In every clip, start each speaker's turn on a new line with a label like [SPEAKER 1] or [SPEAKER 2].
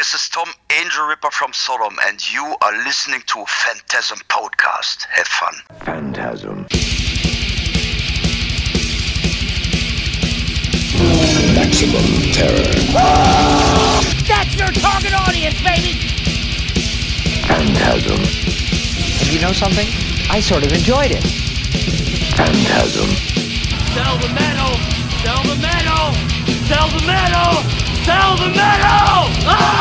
[SPEAKER 1] this is Tom Angelripper from Sodom, and you are listening to Phantasm Podcast. Have fun.
[SPEAKER 2] Phantasm.
[SPEAKER 3] Maximum terror.
[SPEAKER 4] That's your target audience, baby!
[SPEAKER 2] Phantasm.
[SPEAKER 5] And you know something? I sort of enjoyed it.
[SPEAKER 2] Phantasm.
[SPEAKER 4] Sell the metal! Sell the metal! Sell the metal! Sell the metal! Ah!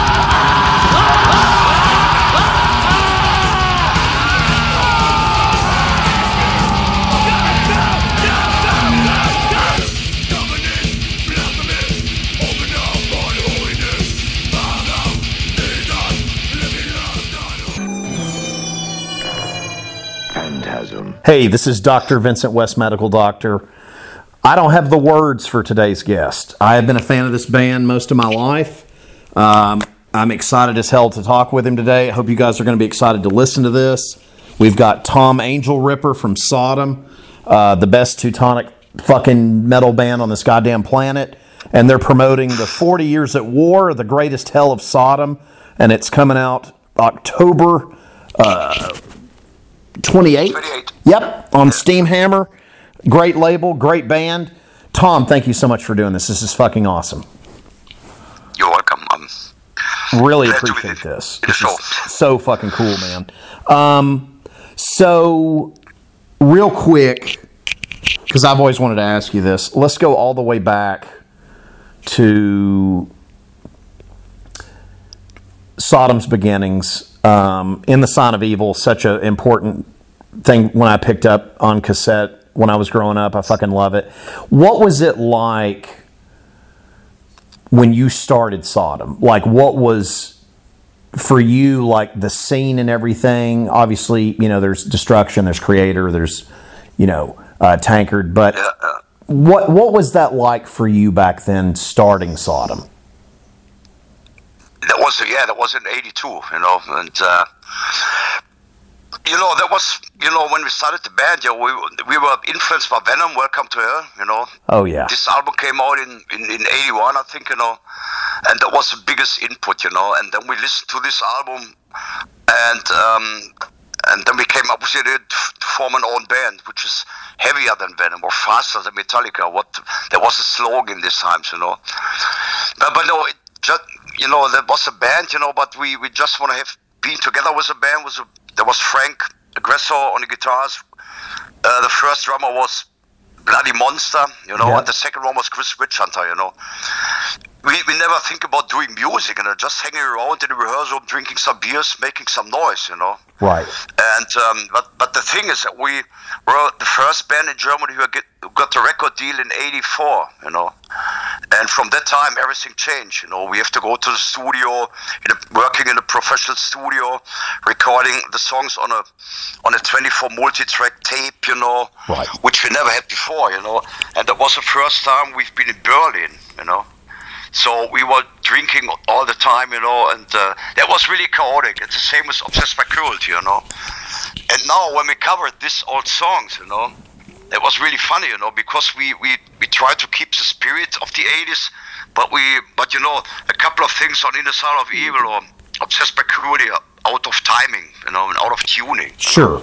[SPEAKER 2] Phantasm.
[SPEAKER 6] Hey, this is Dr. Vincent West, medical doctor. I don't have the words for today's guest. I have been a fan of this band most of my life. Um, I'm excited as hell to talk with him today. I hope you guys are going to be excited to listen to this. We've got Tom Angelripper from Sodom, uh, the best Teutonic fucking metal band on this goddamn planet. And they're promoting the 40 Years at War, the greatest hell of Sodom. And it's coming out October 28.
[SPEAKER 1] 28.
[SPEAKER 6] Yep, on Steamhammer. Great label, great band. Tom, thank you so much for doing this. This is fucking awesome.
[SPEAKER 1] You're welcome. Um,
[SPEAKER 6] Really
[SPEAKER 1] Glad to be
[SPEAKER 6] appreciate this. This is so fucking cool, man. Um, so, real quick, because I've always wanted to ask you this, let's go all the way back to Sodom's beginnings um, in the Sign of Evil. Such an important thing when I picked up on cassette when I was growing up. I fucking love it. What was it like when you started Sodom? Like, what was for you like the scene and everything? Obviously, you know, there's destruction, there's Kreator, there's you know, uh, tankard, but
[SPEAKER 1] yeah, uh,
[SPEAKER 6] what what was that like for you back then starting Sodom?
[SPEAKER 1] that was yeah, that was in '82, you know, and uh, you know that was you know when we started the band, yeah, we we were influenced by Venom. Welcome to Hell, you know.
[SPEAKER 6] Oh yeah.
[SPEAKER 1] This album came out in, in, in 81, I think, you know, and that was the biggest input, you know. And then we listened to this album, and um, and then we came up with it to form an own band, which is heavier than Venom or faster than Metallica. What there was a slogan these times, you know. But, but no, it just you know, there was a band, you know, but we, we just want to have been together with a band. Was a, there was Frank Aggressor on the guitars. Uh, the first drummer was Bloody Monster, you know,
[SPEAKER 6] Yeah.
[SPEAKER 1] and the second one was Chris Witchhunter, you know. We, we never think about doing music, you know, just hanging around in the rehearsal drinking some beers, making some noise, you know.
[SPEAKER 6] Right.
[SPEAKER 1] And um, but but the thing is that we were the first band in Germany who get, got the record deal in '84, you know. And from that time, everything changed. You know, we have to go to the studio, in a, working in a professional studio, recording the songs on a on a 24 multi-track tape. You know,
[SPEAKER 6] Right.
[SPEAKER 1] which we never had before. You know, and that was the first time we've been in Berlin. You know. So we were drinking all the time, you know, and uh, that was really chaotic. It's the same as Obsessed by Cruelty, you know. And now when we covered these old songs, you know, it was really funny, you know, because we, we, we tried to keep the spirit of the 80s, but we, but you know, a couple of things on In the Sign of Evil or Obsessed by Cruelty out of timing, you know, and out of tuning.
[SPEAKER 6] Sure.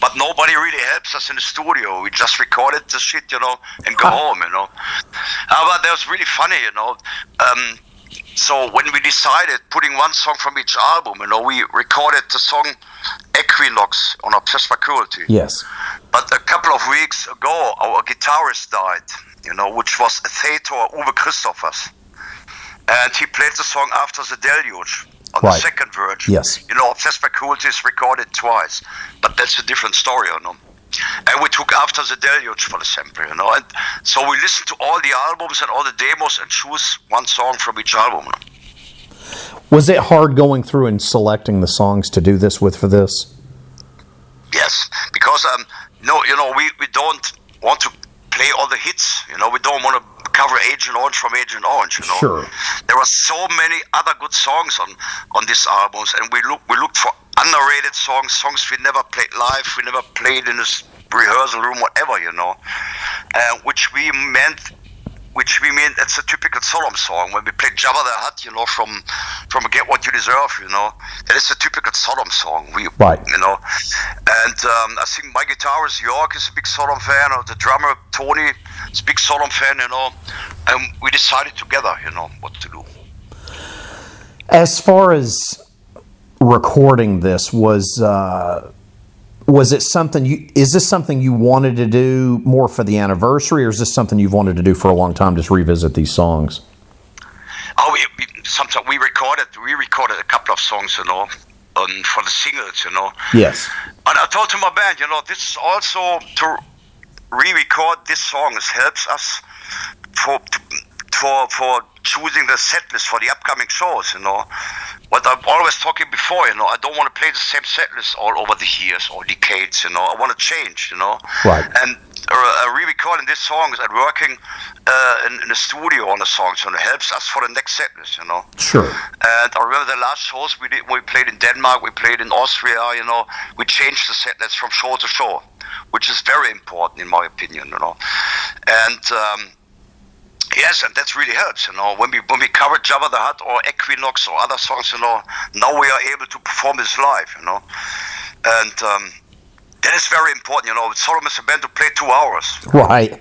[SPEAKER 1] But nobody really helps us in the studio. We just recorded the shit, you know, and go home, you know. Uh, but that was really funny, you know. Um, so when we decided putting one song from each album, you know, we recorded the song Equinox on Obsessed by Cruelty.
[SPEAKER 6] Yes.
[SPEAKER 1] But a couple of weeks ago, our guitarist died, you know, which was Theater Uwe Christophers. And he played the song After the Deluge on
[SPEAKER 6] Right.
[SPEAKER 1] the second version.
[SPEAKER 6] Yes.
[SPEAKER 1] You know, by Cruelty is recorded twice, but that's a different story, you know. And we took After the Deluge for the sample, you know. And so we listened to all the albums and all the demos and choose one song from each album.
[SPEAKER 6] Was it hard going through and selecting the songs to do this with for this?
[SPEAKER 1] Yes, because um, no, you know, we, we don't want to play all the hits. You know, we don't want to cover Agent Orange from Agent Orange. You know,
[SPEAKER 6] Sure.
[SPEAKER 1] There are so many other good songs on on these albums, and we look we looked for underrated songs, songs we never played live, we never played in this rehearsal room, whatever. You know, uh, which we meant which we mean it's a typical Sodom song. When we play Jabba the Hutt, you know, from from Get What You Deserve, you know, that is a typical Sodom song. We,
[SPEAKER 6] Right.
[SPEAKER 1] You know, and um, I think my guitarist Yorck is a big Sodom fan, or the drummer Toni is a big Sodom fan, you know, and we decided together, you know, what to do.
[SPEAKER 6] As far as recording this was uh, was it something you is this something you wanted to do more for the anniversary or is this something you've wanted to do for a long time just revisit these songs
[SPEAKER 1] Oh, we, we sometimes we recorded we recorded a couple of songs, you know, um, for the singles, you know.
[SPEAKER 6] yes
[SPEAKER 1] And I told to my band, you know, this is also to re-record this song. Helps us for for for choosing the set list for the upcoming shows. You know, what I'm always talking before. You know, I don't want to play the same set list all over the years or decades. You know, I want to change. You know,
[SPEAKER 6] Right.
[SPEAKER 1] And uh, re-recording these songs and working uh, in, in the studio on the songs, you know, helps us for the next set list. You know.
[SPEAKER 6] sure
[SPEAKER 1] And I remember the last shows we did. We played in Denmark. We played in Austria. You know, we changed the set list from show to show, which is very important in my opinion. You know, and um, yes, and that really helps. You know, when we when we covered Jabba the Hutt or Equinox or other songs, you know, now we are able to perform this live. You know, and um, that is very important. You know, Sodom is a band to play two hours.
[SPEAKER 6] right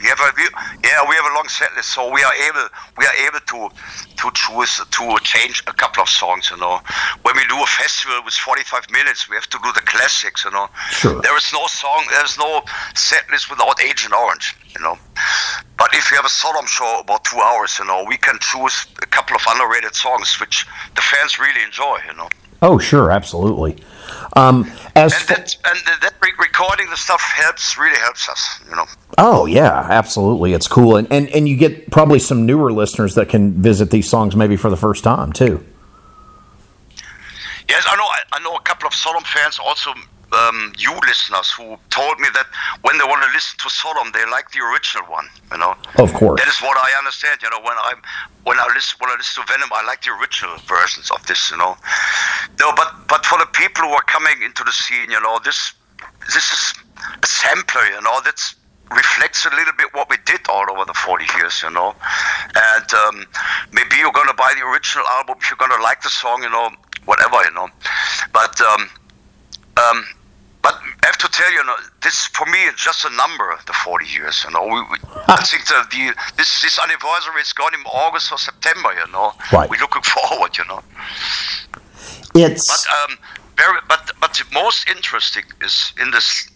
[SPEAKER 1] We have a we, yeah, we have a long set list, so we are able we are able to to choose to change a couple of songs. You know, when we do a festival with 45 minutes, we have to do the classics. You know,
[SPEAKER 6] Sure.
[SPEAKER 1] there is no song, there is no set list without Agent Orange. You know, but if you have a Sodom show about two hours, you know, we can choose a couple of underrated songs which the fans really enjoy. You know.
[SPEAKER 6] oh sure absolutely um, as
[SPEAKER 1] And that, and that re- recording the stuff helps, really helps us, you know.
[SPEAKER 6] oh yeah absolutely it's cool and, and and you get probably some newer listeners that can visit these songs maybe for the first time too
[SPEAKER 1] Yes, I know. I, I know a couple of Sodom fans, also um, you listeners, who told me that when they want to listen to Sodom, they like the original one. You know.
[SPEAKER 6] Of course.
[SPEAKER 1] That is what I understand. You know, when I when I listen when I listen to Venom, I like the original versions of this. You know. No, but but for the people who are coming into the scene, you know, this this is a sampler. You know, that's reflects a little bit what we did all over the 40 years, you know. And um, maybe you're gonna buy the original album if you're gonna like the song, you know, whatever, you know. But um, um, but I have to tell you, you know, this for me is just a number. The 40 years, you know. We, we, I think the, the this this anniversary is gone in August or September, you know.
[SPEAKER 6] Right.
[SPEAKER 1] We're looking forward, you know.
[SPEAKER 6] it's
[SPEAKER 1] But um, very, but but the most interesting is in this.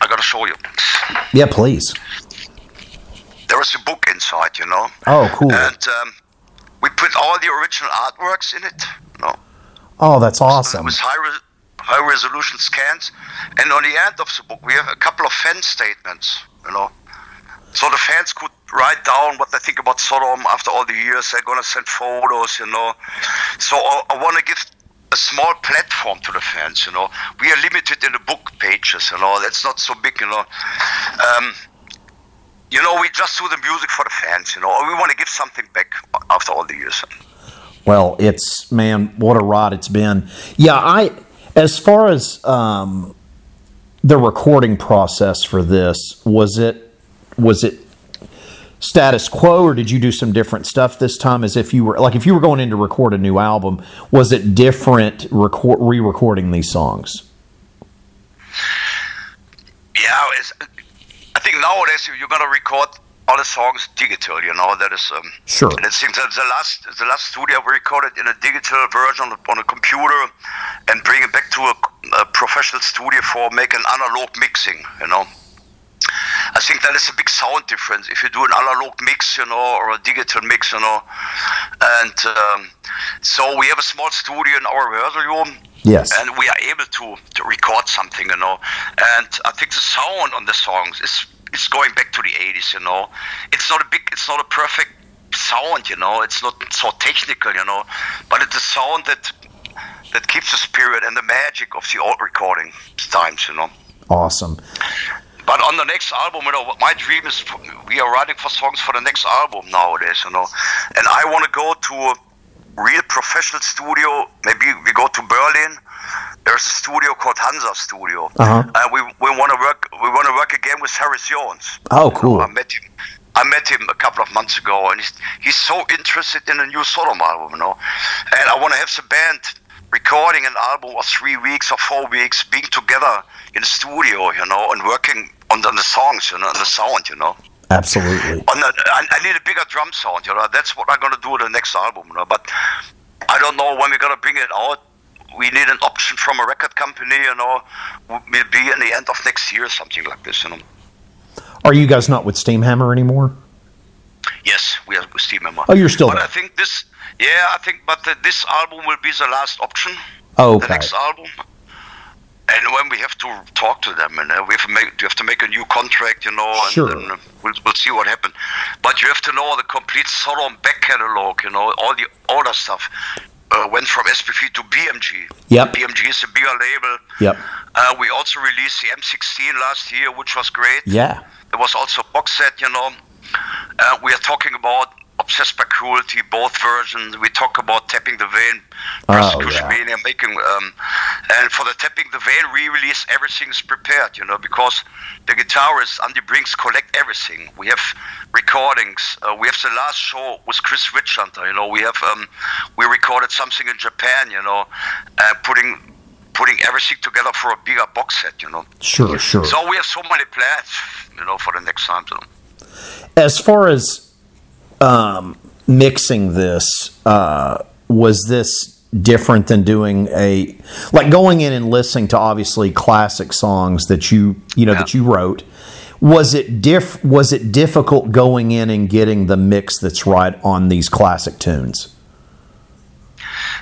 [SPEAKER 1] I gotta show you.
[SPEAKER 6] yeah please
[SPEAKER 1] There is a book inside, you know.
[SPEAKER 6] oh cool
[SPEAKER 1] And um, we put all the original artworks in it. You know.
[SPEAKER 6] oh that's awesome
[SPEAKER 1] with high, re- high resolution scans. And on the end of the book, we have a couple of fan statements, you know. So the fans could write down what they think about Sodom after all the years. They're going to send photos, you know. So I, I want to give a small platform to the fans, you know. We are limited in the book pages, you know. That's not so big, you know. Um, you know, we just do the music for the fans, you know. We want to give something back after all the years.
[SPEAKER 6] Well, it's man, what a ride it's been. Yeah, I as far as um, the recording process for this, was it was it status quo or did you do some different stuff this time as if you were like if you were going in to record a new album, was it different record re-recording these songs?
[SPEAKER 1] Yeah, it's, I think nowadays you're gonna record all the songs digital. You know that is um,
[SPEAKER 6] Sure.
[SPEAKER 1] And it seems that the last the last studio we recorded in a digital version on, on a computer, and bring it back to a, a professional studio for making analog mixing. You know. I think that is a big sound difference if you do an analog mix, you know, or a digital mix, you know. And um, so we have a small studio in our rehearsal room,
[SPEAKER 6] Yes.
[SPEAKER 1] and we are able to, to record something, you know. And I think the sound on the songs is is going back to the 80s, you know. It's not a big, it's not a perfect sound, you know. It's not so technical, you know, but it's a sound that that keeps the spirit and the magic of the old recording times, you know.
[SPEAKER 6] Awesome.
[SPEAKER 1] But on the next album, you know, my dream is we are writing for songs for the next album nowadays, you know. And I want to go to a real professional studio. Maybe we go to Berlin. There's a studio called Hansa Studio.
[SPEAKER 6] Uh-huh.
[SPEAKER 1] Uh, we we want to work we want to work again with Harris Johns.
[SPEAKER 6] Oh, cool.
[SPEAKER 1] I met him. I met him a couple of months ago, and he's, he's so interested in a new Sodom album, you know. And I want to have the band recording an album of three weeks or four weeks, being together in the studio, you know, and working on the, on the songs, you know, and the sound, you know.
[SPEAKER 6] Absolutely.
[SPEAKER 1] On the, I, I need a bigger drum sound, you know. That's what I'm gonna do with the next album, you know. But I don't know when we're gonna bring it out. We need an option from a record company, you know. Maybe in the end of next year, something like this, you know.
[SPEAKER 6] Are you guys not with Steamhammer anymore?
[SPEAKER 1] Yes, we are with Steamhammer.
[SPEAKER 6] Oh, you're still
[SPEAKER 1] But
[SPEAKER 6] there.
[SPEAKER 1] I think this, yeah, I think, but uh, this album will be the last option.
[SPEAKER 6] Oh,
[SPEAKER 1] The
[SPEAKER 6] okay.
[SPEAKER 1] next album. And when we have to talk to them, and uh, we have to make, have to make a new contract, you know, and
[SPEAKER 6] Sure.
[SPEAKER 1] uh, we'll, we'll see what happens. But you have to know the complete Sodom back catalog, you know, all the older stuff. Uh, went from SPV to BMG.
[SPEAKER 6] Yep.
[SPEAKER 1] BMG is a bigger label.
[SPEAKER 6] Yep.
[SPEAKER 1] Uh, we also released the M16 last year, which was great.
[SPEAKER 6] Yeah.
[SPEAKER 1] There was also a box set, you know. Uh, we are talking about Obsessed by Cruelty, both versions. We talk about Tapping the Vein,
[SPEAKER 6] Oh, yeah.
[SPEAKER 1] Mania, making. Um, and for the Tapping the Vein re release, everything is prepared, you know, because the guitarist, Andy Brings, collect everything. We have recordings. Uh, we have the last show with Chris Witchhunter, you know. We have. Um, we recorded something in Japan, you know, uh, putting. Putting everything together for a bigger box set, you know.
[SPEAKER 6] Sure, sure.
[SPEAKER 1] So we have so many plans, you know, for the next time. You know.
[SPEAKER 6] as far as um, mixing this, uh, was this different than doing a like going in and listening to obviously classic songs that you you know that you wrote? Was it diff? Was it difficult going in and getting the mix that's right on these classic tunes?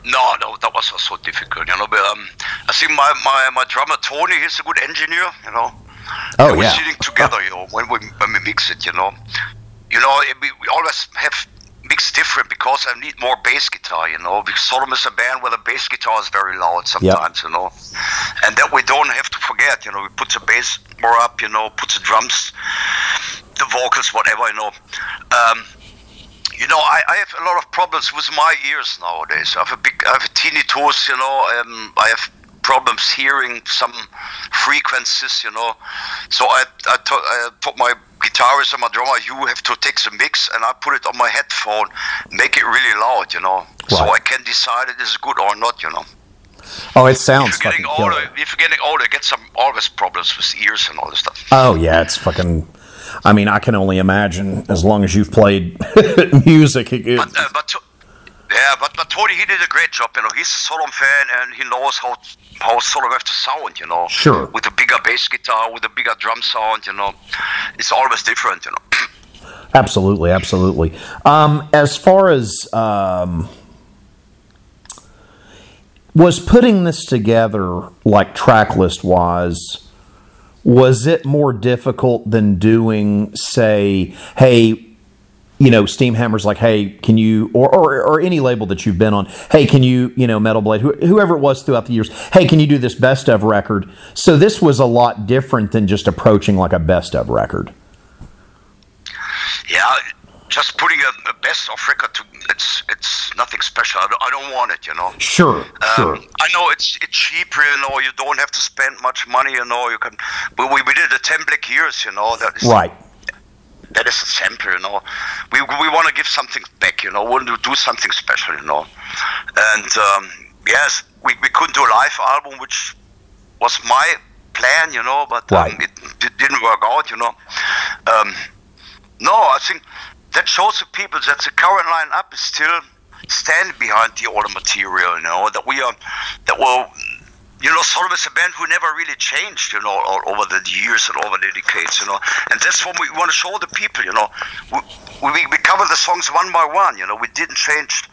[SPEAKER 1] No, no, that was not so difficult, you know. But um, I think my, my, my drummer Toni, he's a good engineer, you know.
[SPEAKER 6] Oh
[SPEAKER 1] and we're
[SPEAKER 6] yeah,
[SPEAKER 1] sitting together, you know, when we when we mix it, you know. You know, it- we, we always have mixed different because I need more bass guitar, you know. Because Sodom is a band where the bass guitar is very loud sometimes, you know. And that we don't have to forget, you know. We put the bass more up, you know, put the drums, the vocals, whatever, you know. Um, you know, I, I have a lot of problems with my ears nowadays. I have a big, I have a tinnitus, you know. Um, I have problems hearing some frequencies, you know. So I, I, to, I told my guitarist and my drummer, you have to take the mix, and I put it on my headphone, make it really loud, you know, so I can decide if it is good or not, you know.
[SPEAKER 6] oh it sounds
[SPEAKER 1] If you're getting older,
[SPEAKER 6] killer.
[SPEAKER 1] if you're getting older, get some always problems with ears and all this stuff.
[SPEAKER 6] Oh yeah, it's fucking. I mean, I can only imagine as long as you've played music. It,
[SPEAKER 1] But, uh, but to- yeah, but, but Toni, he did a great job. You know, he's a Sodom fan, and he knows how how Sodom have to sound. You know,
[SPEAKER 6] Sure.
[SPEAKER 1] With a bigger bass guitar, with a bigger drum sound. You know, it's always different. You know.
[SPEAKER 6] Absolutely, absolutely. Um, as far as um, was putting this together, like track list wise, was it more difficult than doing, say, hey, you know, Steamhammer's like, hey, can you, or, or, or any label that you've been on, hey, can you, you know, Metal Blade, who, whoever it was throughout the years, hey, can you do this best of record? So this was a lot different than just approaching like a best of record.
[SPEAKER 1] Yeah, just putting a, a best of record to it's it's nothing special. I don't, I don't want it. You know.
[SPEAKER 6] Sure, sure.
[SPEAKER 1] Um, I know it's it's cheaper, you know. You don't have to spend much money, you know. You can, but we, we did the ten black years, you know. That is
[SPEAKER 6] Right.
[SPEAKER 1] That is a sample, you know. We, we want to give something back, you know. We want to do something special, you know. And um, yes, we, we couldn't do a live album, which was my plan, you know, but um,
[SPEAKER 6] Right.
[SPEAKER 1] it, it didn't work out, you know. Um, no, I think that shows the people that the current lineup is still standing behind the older material, you know, that we are, that will you know, Sodom is a band who never really changed, you know, over the years and over the decades, you know. And that's what we want to show the people, you know. We, we, we cover the songs one by one, you know. We didn't change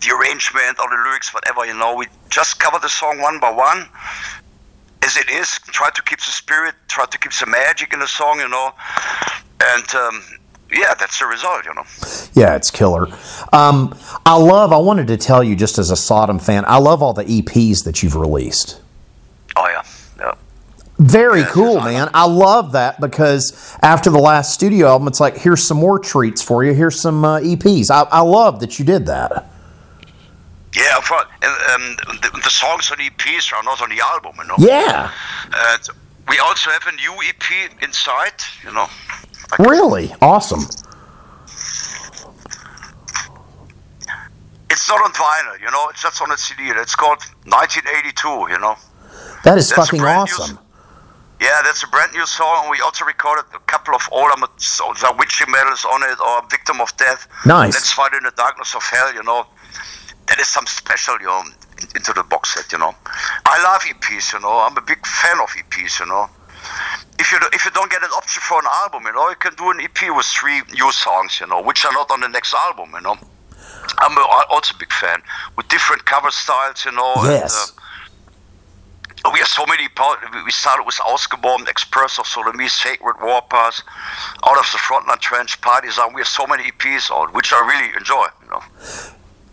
[SPEAKER 1] the arrangement or the lyrics, whatever, you know. We just cover the song one by one as it is. Try to keep the spirit, try to keep the magic in the song, you know. And um, yeah, that's the result, you know.
[SPEAKER 6] Yeah, it's killer. Um, I love. I wanted to tell you, just as a Sodom fan, I love all the EPs that you've released.
[SPEAKER 1] Oh, yeah. Yeah.
[SPEAKER 6] Very
[SPEAKER 1] Yes,
[SPEAKER 6] cool, man. I love that because after the last studio album, it's like here's some more treats for you. Here's some uh, EPs. I, I love that you did that.
[SPEAKER 1] Yeah, for, and, um, the, the songs on the EPs are not on the album, you know.
[SPEAKER 6] Yeah,
[SPEAKER 1] And we also have a new EP inside, you know.
[SPEAKER 6] Really? Awesome.
[SPEAKER 1] It's not on vinyl, you know. It's just on a CD. It's called 1982. You know.
[SPEAKER 6] That is
[SPEAKER 1] That's
[SPEAKER 6] fucking
[SPEAKER 1] brand new
[SPEAKER 6] awesome.
[SPEAKER 1] Yeah, that's a brand new song. and We also recorded a couple of older songs, like Witching Metal on it, or Victim of Death.
[SPEAKER 6] Nice.
[SPEAKER 1] Let's Fight in the Darkness of Hell, you know. That is some special, you know, into the box set, you know. I love EPs, you know. I'm a big fan of EPs, you know. If you if you don't get an option for an album, you know, you can do an EP with three new songs, you know, which are not on the next album, you know. I'm a, also a big fan with different cover styles, you know. and,
[SPEAKER 6] Yes.
[SPEAKER 1] uh, we have so many part we- started with Ausgebombt, Expurse of Sodomy, Sacred Warpath, Out of the Frontline Trench, Partisan. We have so many EPs on, which I really enjoy, you know.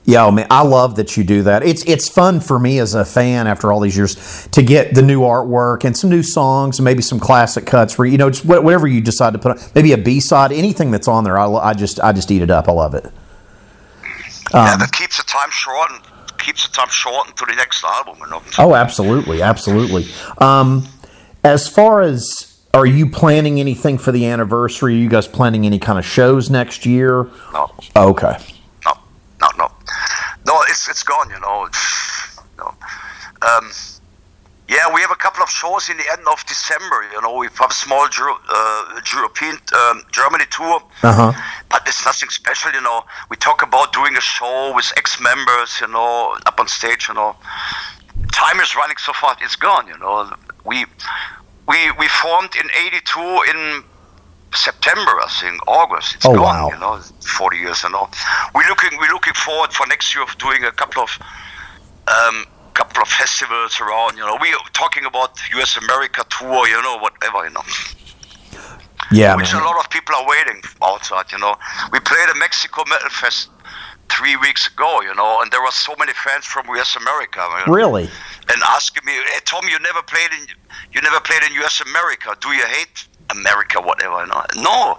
[SPEAKER 6] Yeah, oh, man, I love that you do that. It's it's fun for me as a fan after all these years to get the new artwork and some new songs and maybe some classic cuts. Where you know, just whatever you decide to put on, maybe a B side, anything that's on there. I, I just I just eat it up. I love it. Um,
[SPEAKER 1] yeah, that keeps the time short and keeps the time short to the next album, you know.
[SPEAKER 6] Oh, absolutely, absolutely. Um, as far as are you planning anything for the anniversary? Are you guys planning any kind of shows next year?
[SPEAKER 1] No,
[SPEAKER 6] Okay.
[SPEAKER 1] No. It's it's gone, you know. No. Um, yeah, we have a couple of shows in the end of December. You know, we have a small Euro- uh, European um, Germany tour,
[SPEAKER 6] Uh huh.
[SPEAKER 1] but it's nothing special. You know, we talk about doing a show with ex-members. You know, up on stage. You know, time is running so fast; it's gone. You know, we we we formed in '82 in September, I think, August. It's
[SPEAKER 6] Oh,
[SPEAKER 1] gone.
[SPEAKER 6] wow.
[SPEAKER 1] You know, 40 years. and all. we're looking we're looking forward for next year of doing a couple of um, couple of festivals around. You know, we're talking about U.S. America tour. You know, whatever. You know,
[SPEAKER 6] Yeah,
[SPEAKER 1] which
[SPEAKER 6] man.
[SPEAKER 1] a lot of people are waiting outside. You know, we played a Mexico Metal Fest three weeks ago. You know, and there were so many fans from U.S. America. you know,
[SPEAKER 6] Really?
[SPEAKER 1] and asking me, "Hey Tom, you never played in you never played in U.S. America. Do you hate America? Whatever." You know? No,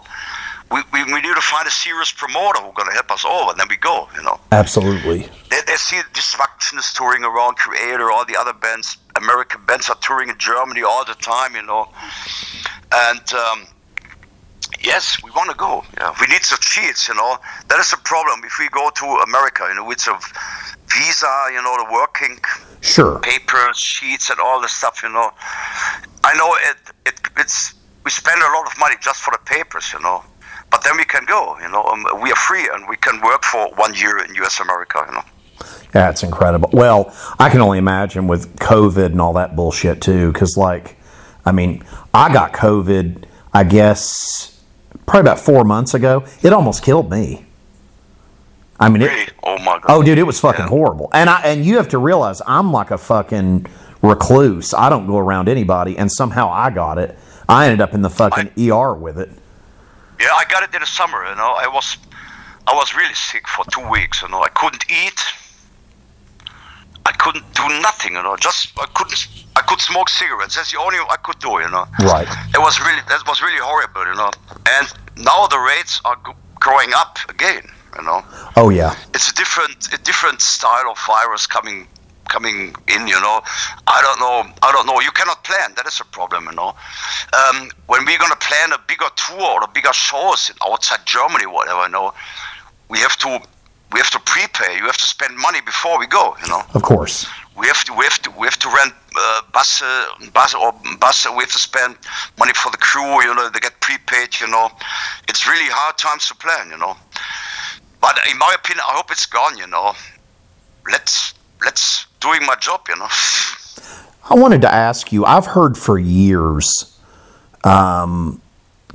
[SPEAKER 1] we, we, we need to find a serious promoter who's gonna help us over, and then we go. You know,
[SPEAKER 6] Absolutely.
[SPEAKER 1] they, they see Destruction is touring around, Kreator, all the other bands, American bands are touring in Germany all the time. You know, and. Um, Yes, we want to go. Yeah, we need the cheats. You know, that is the problem. If we go to America, you know, with a visa, you know, the working
[SPEAKER 6] Sure.
[SPEAKER 1] papers, sheets, and all the stuff. You know, I know it. It it's we spend a lot of money just for the papers. You know, but then we can go. You know, um, we are free and we can work for one year in U.S. America. You know.
[SPEAKER 6] That's incredible. Well, I can only imagine with COVID and all that bullshit too. Because, like, I mean, I got COVID, I guess, probably about four months ago. It almost killed me. I mean, it,
[SPEAKER 1] Really? Oh my God.
[SPEAKER 6] Oh, dude, it was fucking
[SPEAKER 1] Yeah.
[SPEAKER 6] horrible. And I and you have to realize I'm like a fucking recluse. I don't go around anybody, and somehow I got it. I ended up in the fucking ER with it.
[SPEAKER 1] Yeah, I got it in the summer. You know, I was I was really sick for two weeks. You know, I couldn't eat. I couldn't do nothing. You know, just I couldn't. I could smoke cigarettes. That's the only I could do. You know.
[SPEAKER 6] Right.
[SPEAKER 1] It was really that was really horrible. You know. And now the rates are growing up again. You know.
[SPEAKER 6] Oh yeah,
[SPEAKER 1] It's a different a different style of virus coming coming in. You know. I don't know. I don't know. You cannot plan. That is a problem. You know. Um, when we're gonna plan a bigger tour or a bigger shows outside Germany, whatever. You know, we have to. We have to prepay. You have to spend money before we go. You know
[SPEAKER 6] of course.
[SPEAKER 1] we have to we have to we have to rent uh, bus uh, bus or bus. We have to spend money for the crew. You know, they get prepaid. You know, it's really hard times to plan. You know, but in my opinion, I hope it's gone. You know, let's let's doing my job. You know.
[SPEAKER 6] I wanted to ask you. I've heard for years, um,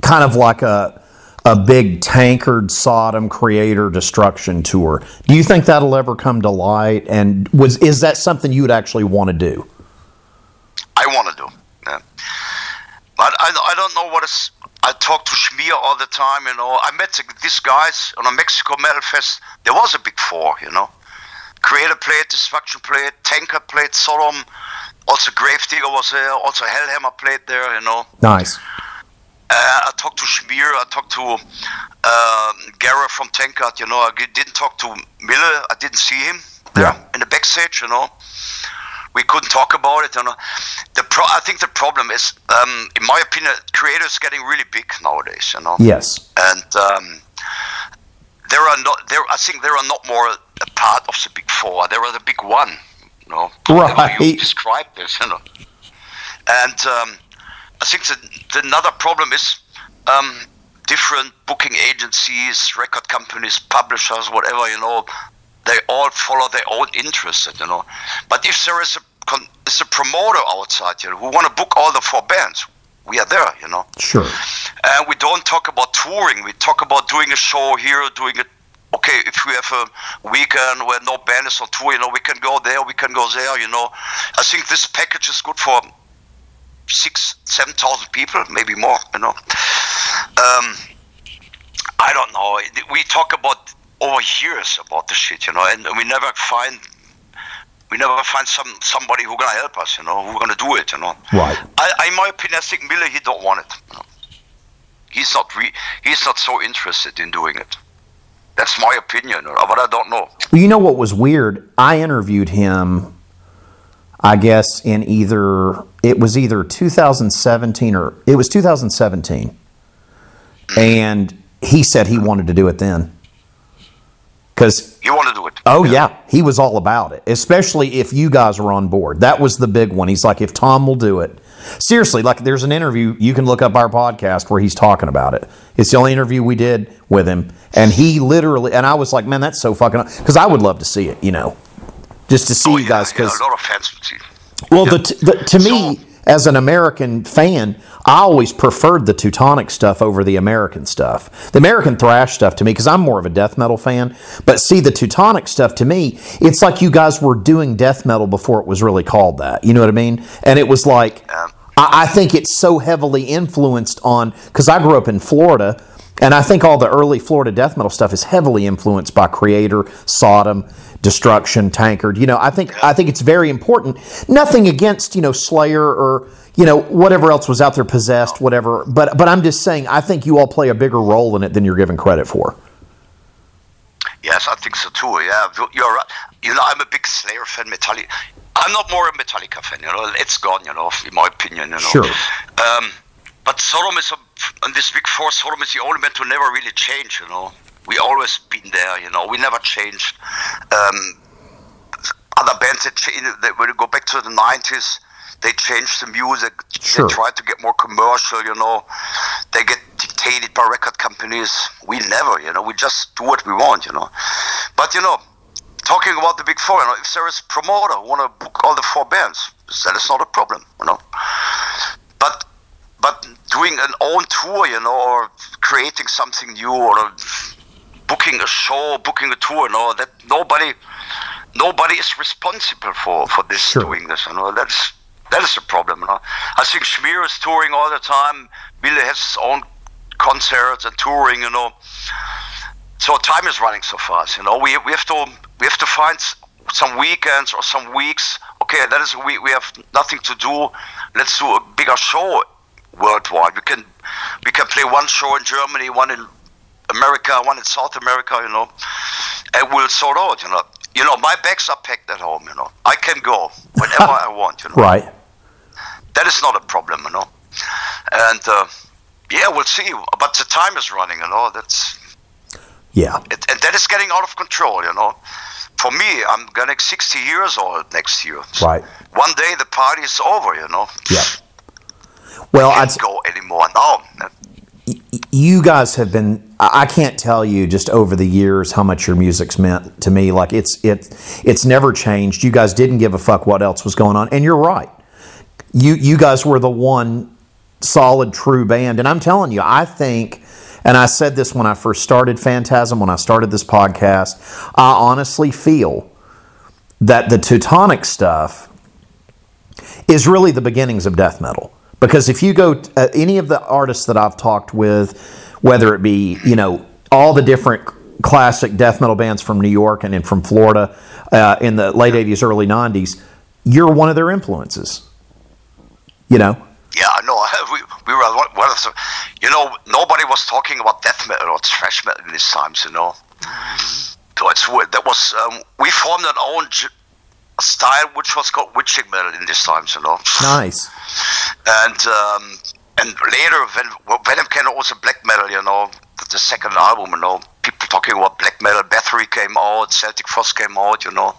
[SPEAKER 6] kind of like a a big tankard Sodom Kreator destruction tour. Do you think that'll ever come to light? And was is that something you would actually want to do?
[SPEAKER 1] I want to do. Yeah. But I, I don't know what is. I talk to Schmier all the time, you know. I met these guys on a Mexico Metal Fest. There was a big four, you know. Kreator played, Destruction played, Tankard played, Sodom. Also Gravedigger was there. Also Hellhammer played there, you know.
[SPEAKER 6] Nice.
[SPEAKER 1] Uh, I talked to Schmier. I talked to Gerre from Tankard. You know, I didn't talk to Mille. I didn't see him there
[SPEAKER 6] Yeah.
[SPEAKER 1] in the backstage. You know, we couldn't talk about it. You know, the pro- I think the problem is, um, in my opinion, Kreators getting really big nowadays. You know,
[SPEAKER 6] Yes.
[SPEAKER 1] and um, there are not there. I think there are not more a part of the big four. There are the big one. You know,
[SPEAKER 6] Right.
[SPEAKER 1] You describe this, you know, and um, I think that the another problem is um, different booking agencies, record companies, publishers, whatever. You know, they all follow their own interests. You know, but if there is a con- is a promoter outside you know, who want to book all the four bands, we are there. You know.
[SPEAKER 6] Sure.
[SPEAKER 1] And we don't talk about touring. We talk about doing a show here, doing it. Okay, if we have a weekend where no band is on tour, you know, we can go there, we can go there. You know, I think this package is good for six, seven thousand people, maybe more. You know, um, I don't know. We talk about over years about the shit, you know, and we never find. We never find some somebody who gonna help us, you know, who gonna do it, you know.
[SPEAKER 6] Right.
[SPEAKER 1] I, I in my opinion, I think Mille he don't want it. You know. He's not re- he's not so interested in doing it. That's my opinion, but I don't know.
[SPEAKER 6] Well, you know what was weird? I interviewed him, I guess, in either, it was either 2017 or, it was 2017. And he said he wanted to do it then. Because,
[SPEAKER 1] You want to do it?
[SPEAKER 6] oh, yeah, he was all about it, especially if you guys were on board. That was the big one. He's like, if Tom will do it. Seriously, like there's an interview, you can look up our podcast where he's talking about it. It's the only interview we did with him. And he literally, and I was like, man, that's so fucking, because I would love to see it, you know, just to see
[SPEAKER 1] Oh,
[SPEAKER 6] you
[SPEAKER 1] yeah,
[SPEAKER 6] guys.
[SPEAKER 1] yeah,
[SPEAKER 6] Because,
[SPEAKER 1] a lot of fans would see.
[SPEAKER 6] well, the, t- the, to me,
[SPEAKER 1] So-
[SPEAKER 6] as an American fan, I always preferred the Teutonic stuff over the American stuff. The American thrash stuff to me, because I'm more of a death metal fan. But see, the Teutonic stuff to me, it's like you guys were doing death metal before it was really called that. You know what I mean? And it was like, I, I think it's so heavily influenced on, because I grew up in Florida. And I think all the early Florida death metal stuff is heavily influenced by Kreator, Sodom, Destruction, Tankard. You know, I think I think it's very important. Nothing against you know Slayer or you know whatever else was out there, Possessed, whatever. But but I'm just saying, I think you all play a bigger role in it than you're given credit for.
[SPEAKER 1] Yes, I think so too. Yeah, you're right. You know, I'm a big Slayer fan. Metallica. I'm not more a Metallica fan. You know, it's gone. You know, in my opinion. You know.
[SPEAKER 6] Sure.
[SPEAKER 1] Um, but Sodom is, a, and this big four, Sodom is the only band to never really change. You know, we always been there. You know, we never changed. Um, other bands that change, that when you go back to the '90s, they changed the music.
[SPEAKER 6] Sure.
[SPEAKER 1] They tried to get more commercial. You know, they get dictated by record companies. We never. You know, we just do what we want. You know, but you know. Talking about the big four, you know, if there is a promoter who want to book all the four bands, that is not a problem, you know. But but doing an own tour, you know, or creating something new, or booking a show, booking a tour, you know, that nobody nobody is responsible for for this
[SPEAKER 6] Sure.
[SPEAKER 1] doing this, you know. That's that is a problem, you know. I think Schmier is touring all the time. Billy has his own concerts and touring, you know. So time is running so fast, you know. We we have to we have to find some weekends or some weeks. Okay, that is a week we have nothing to do. Let's do a bigger show worldwide. We can we can play one show in Germany, one in America, one in South America, you know, and we'll sort out, you know. You know, my bags are packed at home, you know. I can go whenever I want, you know.
[SPEAKER 6] Right.
[SPEAKER 1] That is not a problem, you know. And uh, yeah, we'll see. But the time is running, you know. That's
[SPEAKER 6] Yeah.
[SPEAKER 1] it, and that is getting out of control, you know. For me, I'm getting 60 years old next year.
[SPEAKER 6] Right.
[SPEAKER 1] One day the party is over, you know.
[SPEAKER 6] Yeah. Well,
[SPEAKER 1] I
[SPEAKER 6] I'd,
[SPEAKER 1] can't go anymore. Now.
[SPEAKER 6] you guys have been I I can't tell you just over the years how much your music's meant to me. Like it's it it's never changed. You guys didn't give a fuck what else was going on. And you're right. You you guys were the one solid true band. And I'm telling you I think and I said this when I first started Phantasm when I started this podcast I honestly feel that the Teutonic stuff is really the beginnings of death metal. Because if you go, uh, any of the artists that I've talked with, whether it be, you know, all the different classic death metal bands from New York and, from Florida uh, in the late 80s, early 90s, you're one of their influences. You know?
[SPEAKER 1] Yeah, I know. We, we were one of the, you know, nobody was talking about death metal or thrash metal in these times, you know. So it's. That was um, we formed an own, style which was called witching metal in these times, you know.
[SPEAKER 6] Nice.
[SPEAKER 1] And um, and later, when Venom came out was a black metal, you know, the, the second album, you know, people talking about black metal. Bathory came out, Celtic Frost came out, you know,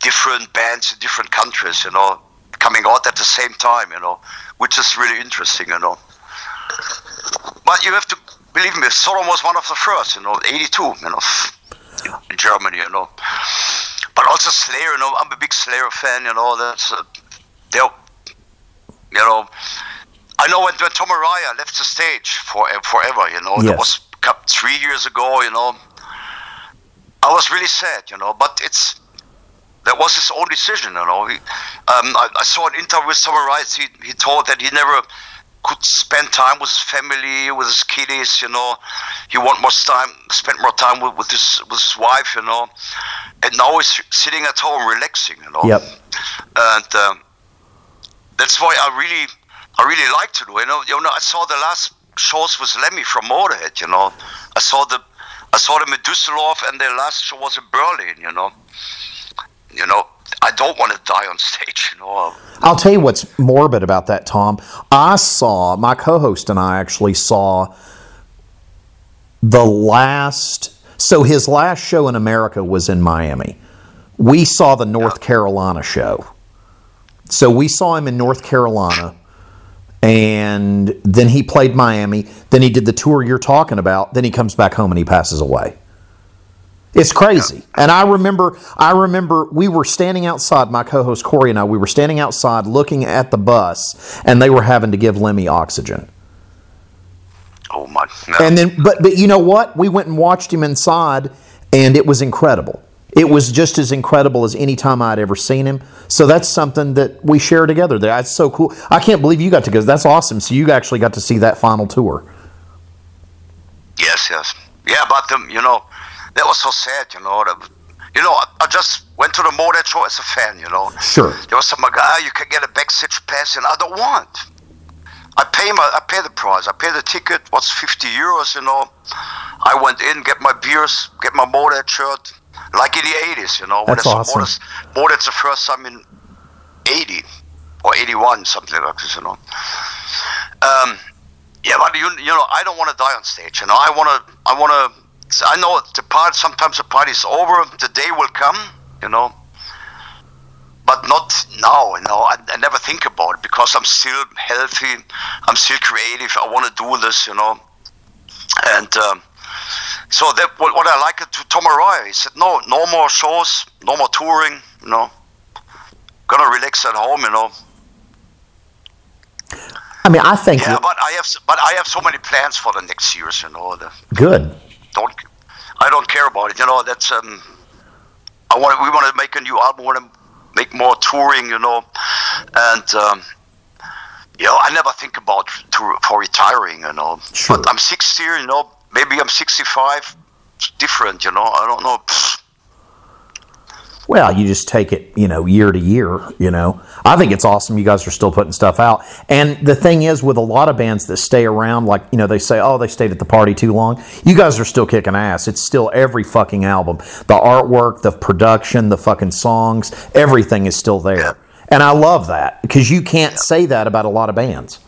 [SPEAKER 1] different bands in different countries, you know, coming out at the same time, you know, which is really interesting, you know. But you have to believe me, Sodom was one of the first, you know, 82, you know, in Germany, you know. But also Slayer, you know, I'm a big Slayer fan, you know, that's, uh, they're, you know, I know when, when Tom Araya left the stage for, forever, you know, that was three years ago, you know, I was really sad, you know, but it's, that was his own decision, you know. He, um, I, I saw an interview with Tom Araya, he, he told that he never could spend time with his family, with his kiddies, you know. He want more time, spend more time with, with his with his wife, you know. And now he's sitting at home relaxing, you know.
[SPEAKER 6] Yep.
[SPEAKER 1] And um, that's why I really, I really like to do. You know, you know, I saw the last shows with Lemmy from Motorhead. You know, I saw the, I saw them in Düsseldorf, and their last show was in Berlin. You know, you know, I don't want to die on stage. You know,
[SPEAKER 6] I'll tell you what's morbid about that, Tom. I saw my co-host and I actually saw the last. So his last show in America was in Miami. We saw the North Carolina show. So we saw him in North Carolina, and then he played Miami. Then he did the tour you're talking about. Then he comes back home and he passes away. It's crazy. And I remember I remember we were standing outside, my co-host Corey and I, we were standing outside looking at the bus and they were having to give Lemmy oxygen.
[SPEAKER 1] oh my. No.
[SPEAKER 6] And then but but you know what? We went and watched him inside and it was incredible. It was just as incredible as any time I'd ever seen him. So that's something that we share together. That's so cool. I can't believe you got to go. That's awesome. So you actually got to see that final tour.
[SPEAKER 1] Yes, yes. Yeah, but um, you know, that was so sad, you know. That, you know, I, I just went to the Motorhead show as a fan, you know.
[SPEAKER 6] Sure.
[SPEAKER 1] There was some guy you can get a backstage pass, and I don't want. I pay my, I pay the price. I pay the ticket. What's fifty euros, you know? I went in, get my beers, get my Motorhead shirt, like in the eighties, you know.
[SPEAKER 6] That's awesome.
[SPEAKER 1] Motorhead- Motorhead's the first time in eighty or eighty-one, something like this, you know. Um, yeah, but you, you know, I don't want to die on stage. You know, I want to, I want to. I know the part. Sometimes the party's over. The day will come. You know, but not now. You know, I, I never think about it because I'm still healthy. I'm still creative. I want to do this. You know, and um, so that what, what I like to Tom Araya. He said, no, no more shows, no more touring. You know, gonna relax at home. You know.
[SPEAKER 6] I mean, I think
[SPEAKER 1] Yeah, but I have, but I have so many plans for the next years. You know, the,
[SPEAKER 6] good.
[SPEAKER 1] Don't I don't care about it. You know, that's um, I want we want to make a new album. Want to make more touring. You know, and um, you know, I never think about to, for retiring. You know,
[SPEAKER 6] Sure.
[SPEAKER 1] but I'm 60. You know, maybe I'm 65. It's different. You know, I don't know. Pfft.
[SPEAKER 6] Well, you just take it, you know, year to year, you know. I think it's awesome you guys are still putting stuff out. And the thing is with a lot of bands that stay around like, you know, they say, "Oh, they stayed at the party too long." You guys are still kicking ass. It's still every fucking album. The artwork, the production, the fucking songs, everything is still there. And I love that because you can't say that about a lot of bands.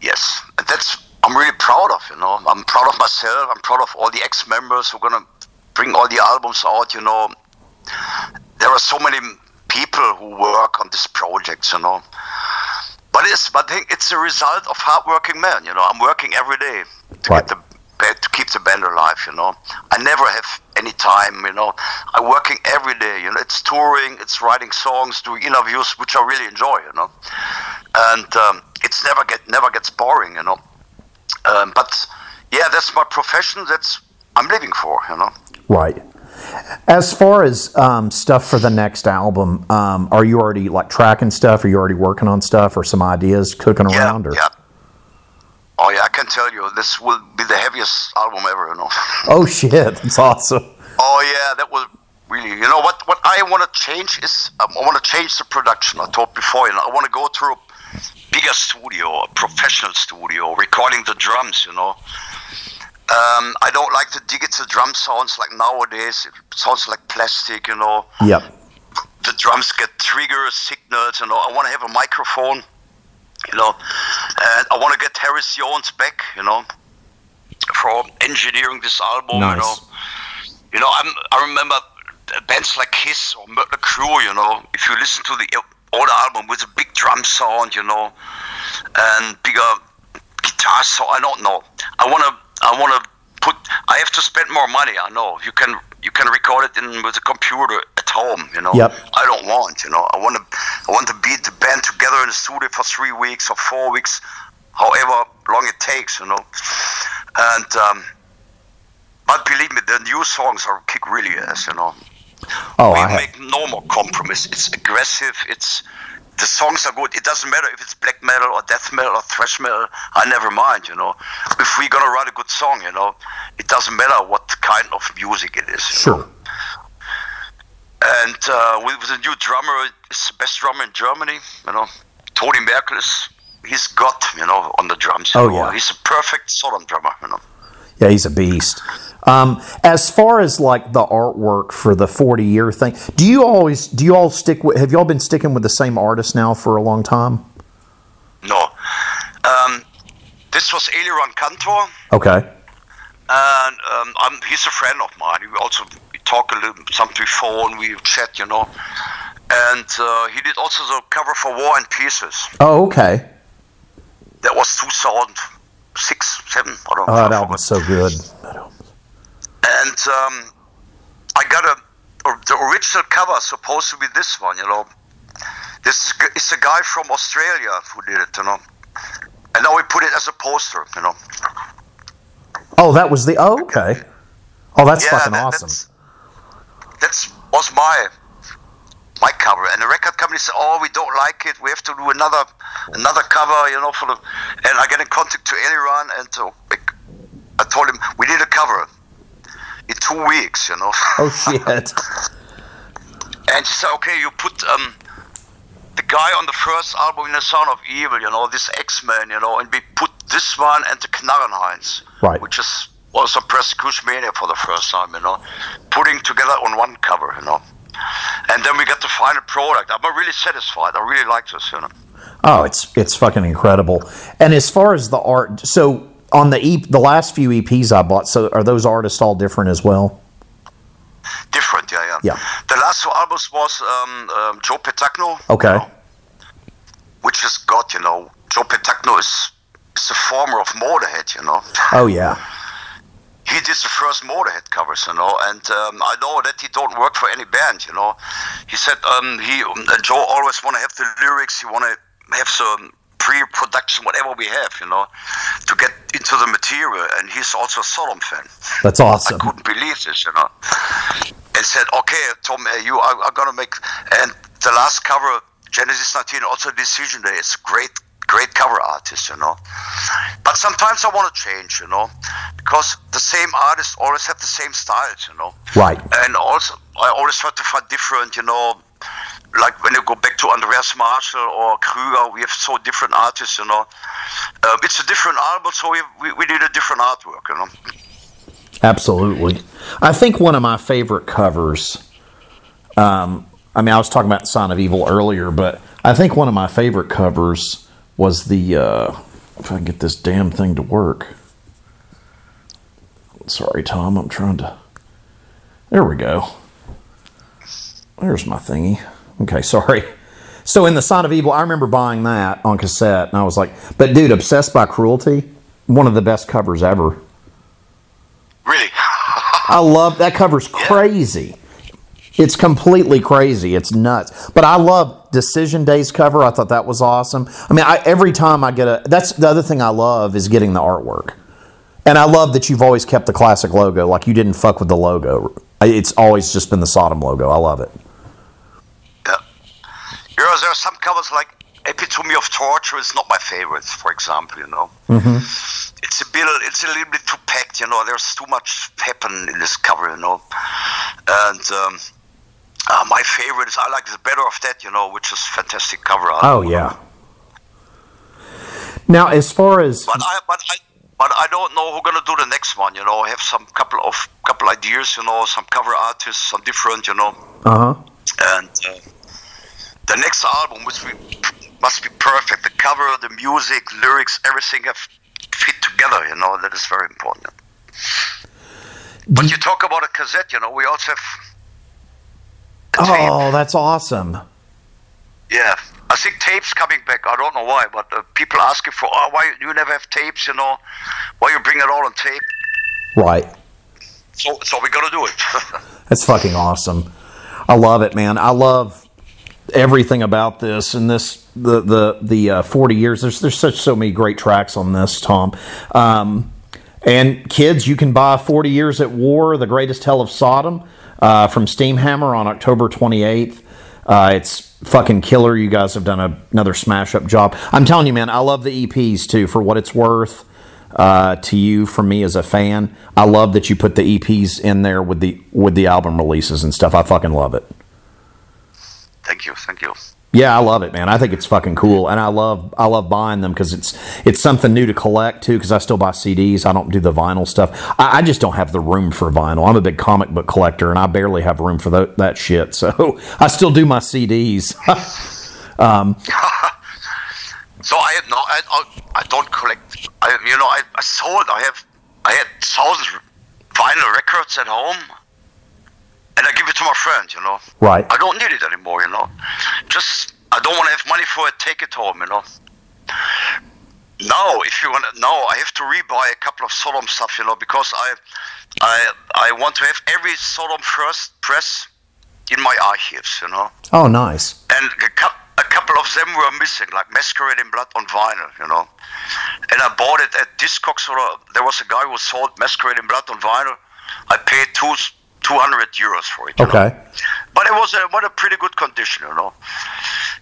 [SPEAKER 1] Yes, that's I'm really proud of. You know, I'm proud of myself. I'm proud of all the ex-members who are gonna bring all the albums out. You know, there are so many people who work on these projects. You know, but it's but I think it's a result of hardworking men. You know, I'm working every day to
[SPEAKER 6] Right.
[SPEAKER 1] get the to keep the band alive. You know, I never have any time. You know, I'm working every day. You know, it's touring, it's writing songs, doing interviews, which I really enjoy. You know, and um, it's never get never gets boring. You know, um, but yeah, that's my profession. That's I'm living for. You know.
[SPEAKER 6] Right. As far as um, stuff for the next album, um, are you already like tracking stuff? Are you already working on stuff or some ideas cooking
[SPEAKER 1] Yeah,
[SPEAKER 6] around? Or?
[SPEAKER 1] yeah. Oh yeah, I can tell you, this will be the heaviest album ever. You know.
[SPEAKER 6] Oh shit, that's awesome.
[SPEAKER 1] Oh yeah, that was really. You know what? What I want to change is um, I want to change the production. I told before, you know, I want to go to a bigger studio, a professional studio, recording the drums. You know, um, I don't like the digital drum sounds like nowadays. It sounds like plastic. You know.
[SPEAKER 6] Yeah.
[SPEAKER 1] The drums get trigger signals. You know, I want to have a microphone. You know, and I want to get Harris Johns back. You know, for engineering this album.
[SPEAKER 6] Nice.
[SPEAKER 1] You know, you know, I'm, I remember bands like Kiss or Mötley Crüe. You know, if you listen to the old album with a big drum sound, you know, and bigger guitar sound. I don't know. I want to. I want to put. I have to spend more money. I know. You can. You can record it in with a computer at home. You know.
[SPEAKER 6] Yep.
[SPEAKER 1] I don't want. You know. I want to. I want to beat the band together in the studio for three weeks or four weeks, however long it takes. You know. And. Um, but believe me, the new songs are kick really ass. You know
[SPEAKER 6] Oh,
[SPEAKER 1] we
[SPEAKER 6] I have,
[SPEAKER 1] make no more compromise. It's aggressive. It's the songs are good. It doesn't matter if it's black metal or death metal or thrash metal. I never mind. You know, if we're gonna write a good song, you know, it doesn't matter what kind of music it is. you know.
[SPEAKER 6] sure.
[SPEAKER 1] And uh, with, with a new drummer, it's the best drummer in Germany. You know, Toni Merkel is. He's got you know on the drums.
[SPEAKER 6] Oh,
[SPEAKER 1] know.
[SPEAKER 6] yeah.
[SPEAKER 1] he's a perfect Sodom drummer. You know.
[SPEAKER 6] Yeah, he's a beast. Um, as far as like the artwork for the 40 year thing, do you always do you all stick with have y'all been sticking with the same artist now for a long time?
[SPEAKER 1] No, um, this was Eliran Kantor.
[SPEAKER 6] Okay.
[SPEAKER 1] and um, I'm, he's a friend of mine. We also we talk a little something before and we chat, you know. And uh, he did also the cover for War and Pieces.
[SPEAKER 6] Oh, okay.
[SPEAKER 1] That was 2006, seven. I don't know.
[SPEAKER 6] Oh, that was so good.
[SPEAKER 1] And um, I got a the original cover supposed to be this one, you know. This is it's a guy from Australia who did it, you know. And now we put it as a poster, you know.
[SPEAKER 6] Oh, that was the oh, okay. Oh, that's fucking
[SPEAKER 1] that-
[SPEAKER 6] awesome.
[SPEAKER 1] That's, that's was my my cover, and the record company said, "Oh, we don't like it. We have to do another another cover, you know." For the and I get in contact to Eliran, and I told him we need a cover in two weeks, you know.
[SPEAKER 6] Oh shit.
[SPEAKER 1] And she said, "Okay, you put um, the guy on the first album in the Sign of Evil, you know, this X-Men, you know, and we put this one and the Knarrenheinz,
[SPEAKER 6] Right.
[SPEAKER 1] which is was also Persecution Mania for the first time, you know, putting together on one cover, you know." And then we got the final product. I'm really satisfied. I really like this, you know.
[SPEAKER 6] Oh, it's it's fucking incredible. And as far as the art, so on the EP, the last few EPs I bought, so are those artists all different as well?
[SPEAKER 1] Different, yeah, yeah.
[SPEAKER 6] Yeah.
[SPEAKER 1] The last two albums was um, um, Joe Petagno.
[SPEAKER 6] Okay.
[SPEAKER 1] you know, which is God, you know. Joe Petagno is, is a former of Motorhead, you know.
[SPEAKER 6] Oh yeah.
[SPEAKER 1] he did the first Motorhead covers, you know, and um, I know that he don't work for any band, you know. He said um, he um, Joe always want to have the lyrics, he want to have some pre-production, whatever we have, you know, to get into the material. And he's also a Sodom fan.
[SPEAKER 6] That's awesome.
[SPEAKER 1] I couldn't believe this, you know. And said, okay, Tom, uh, you are, are gonna make. And the last cover, Genesis 19, also Decision Day. It's great, great cover artist, you know. But sometimes I want to change, you know, because the same artists always have the same styles, you know.
[SPEAKER 6] Right.
[SPEAKER 1] And also, I always try to find different, you know. Like when you go back to Andreas Marschall or Krüger, we have so different artists, you know. Uh, it's a different album, so we, we, we did a different artwork, you know.
[SPEAKER 6] Absolutely. I think one of my favorite covers. Um, I mean, I was talking about Sign of Evil earlier, but I think one of my favorite covers was the. Uh, if I can get this damn thing to work. Sorry, Tom. I'm trying to. There we go. There's my thingy. Okay, sorry. So in the Sign of Evil, I remember buying that on cassette, and I was like, "But dude, Obsessed by Cruelty, one of the best covers ever."
[SPEAKER 1] Really.
[SPEAKER 6] I love that cover's crazy. It's completely crazy. It's nuts. But I love Decision Day's cover. I thought that was awesome. I mean, I, every time I get a that's the other thing I love is getting the artwork. And I love that you've always kept the classic logo. Like you didn't fuck with the logo. It's always just been the Sodom logo. I love it.
[SPEAKER 1] You know, there are some covers like Epitome of Torture is not my favorite, for example, you know. Mm-hmm. It's a bit, it's a little bit too packed, you know. There's too much happen in this cover, you know. And um, uh, my favorite is I like the Better Off Dead, you know, which is fantastic cover art.
[SPEAKER 6] Oh yeah. Now, as far as
[SPEAKER 1] But I, but I, but I don't know who's gonna do the next one. You know, I have some couple of couple ideas. You know, some cover artists, some different. You know,
[SPEAKER 6] uh huh,
[SPEAKER 1] and uh, the next album must be must be perfect. The cover, the music, lyrics, everything have fit together. You know that is very important. But you talk about a cassette. You know, we also have.
[SPEAKER 6] Oh, that's awesome.
[SPEAKER 1] Yeah, I think tapes coming back. I don't know why, but uh, people asking for, oh, why you never have tapes? You know, why you bring it all on tape?
[SPEAKER 6] Right.
[SPEAKER 1] So, so we gotta do it.
[SPEAKER 6] That's fucking awesome. I love it, man. I love everything about this and this the the the uh, 40 years. There's there's such so many great tracks on this, Tom. Um, and kids, you can buy 40 Years at War, The Greatest Hell of Sodom uh, from Steamhammer on October 28th. Uh, it's fucking killer. You guys have done a, another smash up job. I'm telling you, man, I love the EPs too, for what it's worth uh, to you from me as a fan. I love that you put the EPs in there with the with the album releases and stuff. I fucking love it.
[SPEAKER 1] Thank you, thank you.
[SPEAKER 6] Yeah, I love it, man. I think it's fucking cool, and I love I love buying them because it's it's something new to collect too. Because I still buy CDs. I don't do the vinyl stuff. I, I just don't have the room for vinyl. I'm a big comic book collector, and I barely have room for tho- that shit. So I still do my CDs.
[SPEAKER 1] Um, so I have no, I, I, I don't collect. I, you know, I, I sold. I have, I had thousands of vinyl records at home, and I give it to my friends. You know,
[SPEAKER 6] right.
[SPEAKER 1] I don't need it anymore. You know, just I don't want to have money for it. Take it home. You know. Now, if you want to, no, I have to rebuy a couple of Sodom stuff. You know, because I, I, I want to have every Sodom first press in my archives. You know
[SPEAKER 6] Oh, nice.
[SPEAKER 1] and a, cou- a couple of them were missing, like Masquerade in Blood on vinyl, you know. And I bought it at Discogs. Or there was a guy who sold Masquerade in Blood on vinyl. I paid two two hundred euros for it. you know.
[SPEAKER 6] Okay.
[SPEAKER 1] But it was a what a pretty good condition, you know.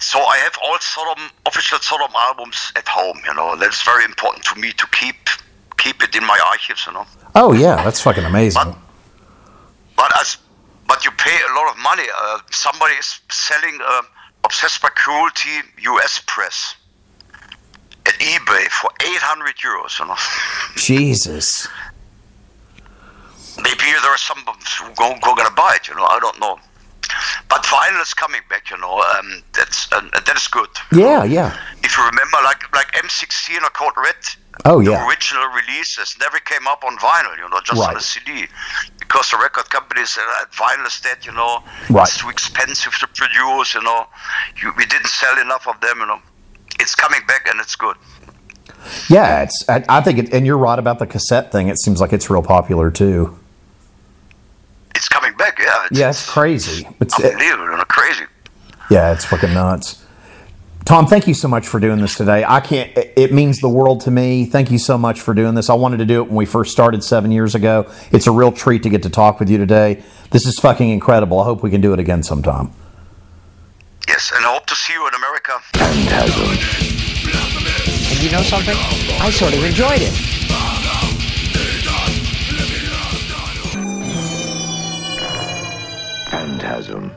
[SPEAKER 1] So I have all Sodom official Sodom albums at home, you know. That's very important to me to keep keep it in my archives, you know.
[SPEAKER 6] Oh yeah, that's fucking amazing.
[SPEAKER 1] But but as but you pay a lot of money. Uh, somebody is selling uh, Obsessed by Cruelty U.S. press at eBay for 800 euros. You know,
[SPEAKER 6] Jesus.
[SPEAKER 1] Maybe there are some who go, go gonna buy it. You know, I don't know. But vinyl is coming back. You know, um, that's uh, that is good.
[SPEAKER 6] Yeah, yeah.
[SPEAKER 1] If you remember, like like M16 or Code Red.
[SPEAKER 6] Oh,
[SPEAKER 1] the
[SPEAKER 6] yeah.
[SPEAKER 1] original releases never came up on vinyl, you know, just on
[SPEAKER 6] Right.
[SPEAKER 1] a CD, because the record companies said uh, vinyl is dead, you know,
[SPEAKER 6] Right.
[SPEAKER 1] it's too expensive to produce, you know, you, we didn't sell enough of them, you know. It's coming back and it's good.
[SPEAKER 6] Yeah, it's. I, I think, it, and you're right about the cassette thing. It seems like it's real popular too.
[SPEAKER 1] It's coming back, yeah. It's,
[SPEAKER 6] Yeah, it's crazy. It's
[SPEAKER 1] unbelievable, you know, crazy.
[SPEAKER 6] yeah, it's fucking nuts. Tom, thank you so much for doing this today. I can't. it- It means the world to me. Thank you so much for doing this. I wanted to do it when we first started seven years ago. It's a real treat to get to talk with you today. This is fucking incredible. I hope we can do it again sometime.
[SPEAKER 1] Yes, and I hope to see you in America.
[SPEAKER 2] Phantasm.
[SPEAKER 5] And you know something? I sort of enjoyed it.
[SPEAKER 2] Phantasm.